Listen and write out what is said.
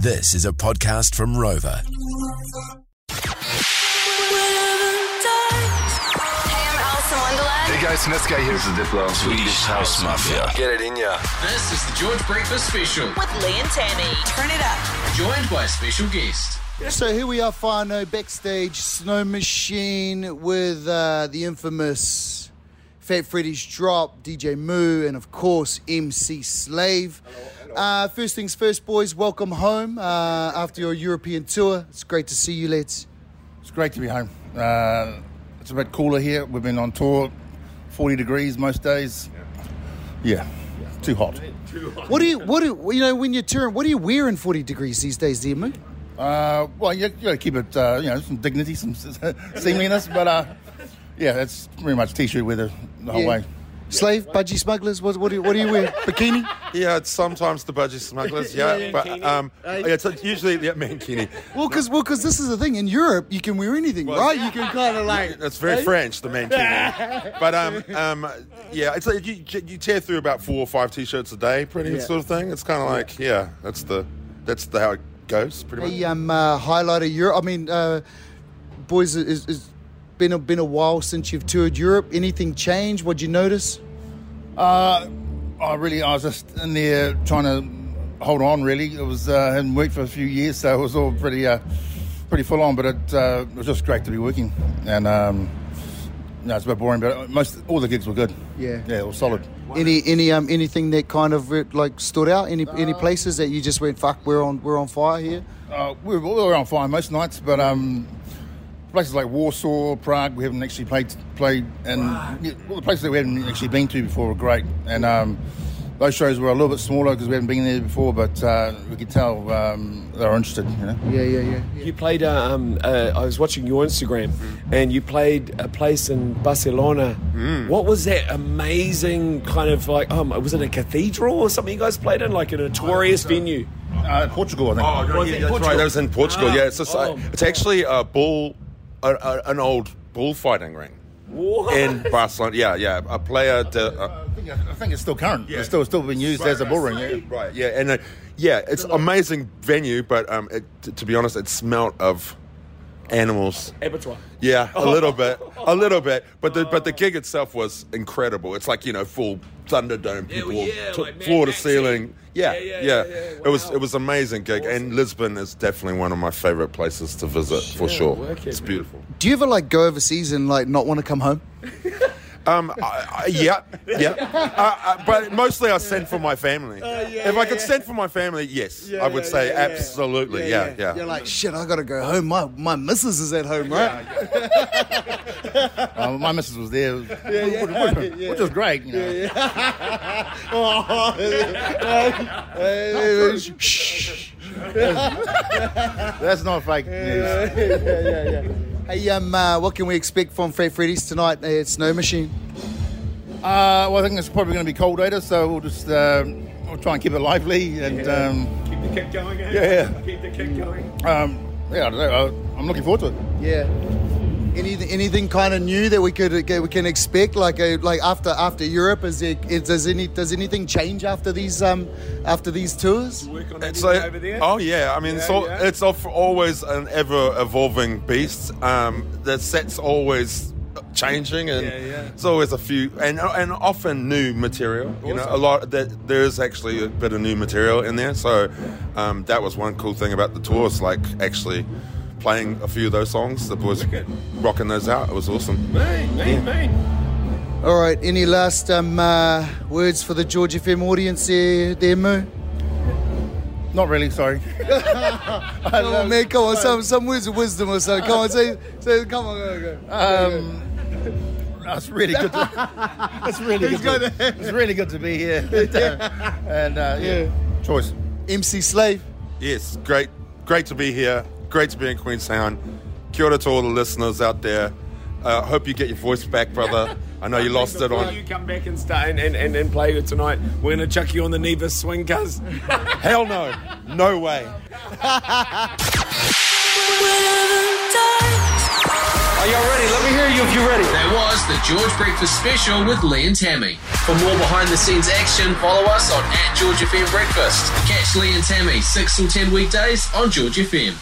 This is a podcast from Rover. Hey, I'm Alison Wonderland. Hey guys, Niska here. This is Diplo. Swedish House Mafia. Get it in ya. This is the George Breakfast Special, With Lee and Tammy. Turn it up. joined by a special guest. So here we are, Fano, backstage, Snow Machine with uh, the infamous Fat Freddy's Drop, DJ Mu, and of course MC Slave. Uh, first things first, boys, welcome home uh, after your European tour. It's great to see you, lads. It's great to be home. Uh, it's a bit cooler here. We've been on tour, 40 degrees most days. Yeah, too hot. What do you, what do you know when you're touring? What do you wear in 40 degrees these days, dear Mu? Uh, well, you, you got to keep it, uh, you know, some dignity, some seemliness, but uh, yeah, it's pretty much t-shirt weather the whole Yeah. way. Slave, budgie smugglers, what, what, do you, what do you wear? Bikini? Yeah, it's sometimes the budgie smugglers. Yeah, but um, yeah, it's usually yeah, mankini. Well, because well, 'cause this is the thing. In Europe, you can wear anything, right? You can kind of like. That's very French, the mankini. but um, um, yeah, it's like you, you tear through about four or five t-shirts a day, pretty sort of thing. It's kind of like yeah, that's the that's the how it goes, pretty much. Hey, um, uh, highlight of Europe. I mean, uh, boys, is, it's been a, been a while since you've toured Europe. Anything change? What'd you notice? Uh, I really, I was just in there trying to hold on. Really, it was uh, hadn't worked for a few years, so it was all pretty, uh, pretty full on. But it, uh, it was just great to be working, and um, no, it's a bit boring, but most all the gigs were good. Yeah. yeah, it was solid. Any any um anything that kind of uh, like stood out? Any any places that you just went fuck? We're on we're on fire here. Uh, we, were, we were on fire most nights, but um, places like Warsaw, Prague, we haven't actually played played, and yeah, all the places that we hadn't actually been to before were great. And um, those shows were a little bit smaller because we hadn't been there before, but uh, we could tell um, they were interested. You know. Yeah, yeah, yeah. You played. Uh, um, uh, I was watching your Instagram, and you played a place in Barcelona. What was that amazing kind of like? Um, was it a cathedral or something you guys played in, like a notorious venue? Uh, Portugal, I think. Oh, no, Was yeah, that's Portugal? right. That was in Portugal. Ah, yeah, it's just, oh. it's actually a bull, a, a, an old bullfighting ring What? in Barcelona. Yeah, yeah. A player. Did, uh, I think, I think it's still current. Yeah. It's still still being used as a bull ring. Yeah. Right, yeah, and uh, yeah, it's amazing venue, but um, it, t- to be honest, it smelt of animals. Abattoir. Yeah, a little bit, a little bit, but the but the gig itself was incredible. It's like you know full Thunderdome people, yeah, t- like floor to ceiling. Yeah, Yeah, yeah, yeah, yeah, yeah. It was it was amazing gig, and Lisbon is definitely one of my favorite places to visit for sure. wicked, It's man. beautiful. Do you ever like go overseas and like not want to come home? Um, I, I, yeah, yeah, uh, uh, but mostly I send for my family. if I could send for my family, yes, I would say absolutely, yeah, yeah. You're like shit. I gotta go home. My my missus is at home, right? Uh, my missus was there, which, which- which was great. You know. Shh. That's not fake news. Hey, um, uh, what can we expect from Fred Freddy's tonight at Snow Machine? Uh, well, I think it's probably going to be cold later, so we'll just uh, we'll try and keep it lively and um, Keep the kick going. eh? Yeah, yeah. Keep the kick going. um, yeah, I don't know. I'm looking forward to it. Yeah. Anything, anything kind of new that we could uh, we can expect, like a, like after after Europe, is there is, does any does anything change after these um after these tours? Work on It's like, over there. oh yeah, I mean, it's, all, yeah. it's always an ever evolving beast. Um, the set's always changing, and Yeah, yeah. it's always a few, and and often new material. You know, a lot that there is actually a bit of new material in there. So um, that was one cool thing about the tours, like actually playing a few of those songs. The boys rocking those out. It was awesome. Man, man, man. All right. Any last um uh, words for the George FM audience there, there Mu? Not really, sorry. Come on, man. Come on. Some some words of wisdom or something. Come on. Say say. Come on. Go, go. Um, that's really good. To, that's really good. To, it's really good to be here. And, uh, and uh, yeah. choice. MC Slave. Yes, great, great to be here. Great to be in Queenstown. Kia ora to all the listeners out there. Uh, hope you get your voice back, brother. I know you lost it Before on. you come back and start and, and, and, and play it tonight, we're gonna chuck you on the Nevis swing, cuz. Hell no, no way. Are y'all ready? Let me hear you if you're ready. That was the George Breakfast Special with Lee and Tammy. For more behind the scenes action, follow us on at George FM Breakfast. Catch Lee and Tammy 6 till 10 weekdays on George FM.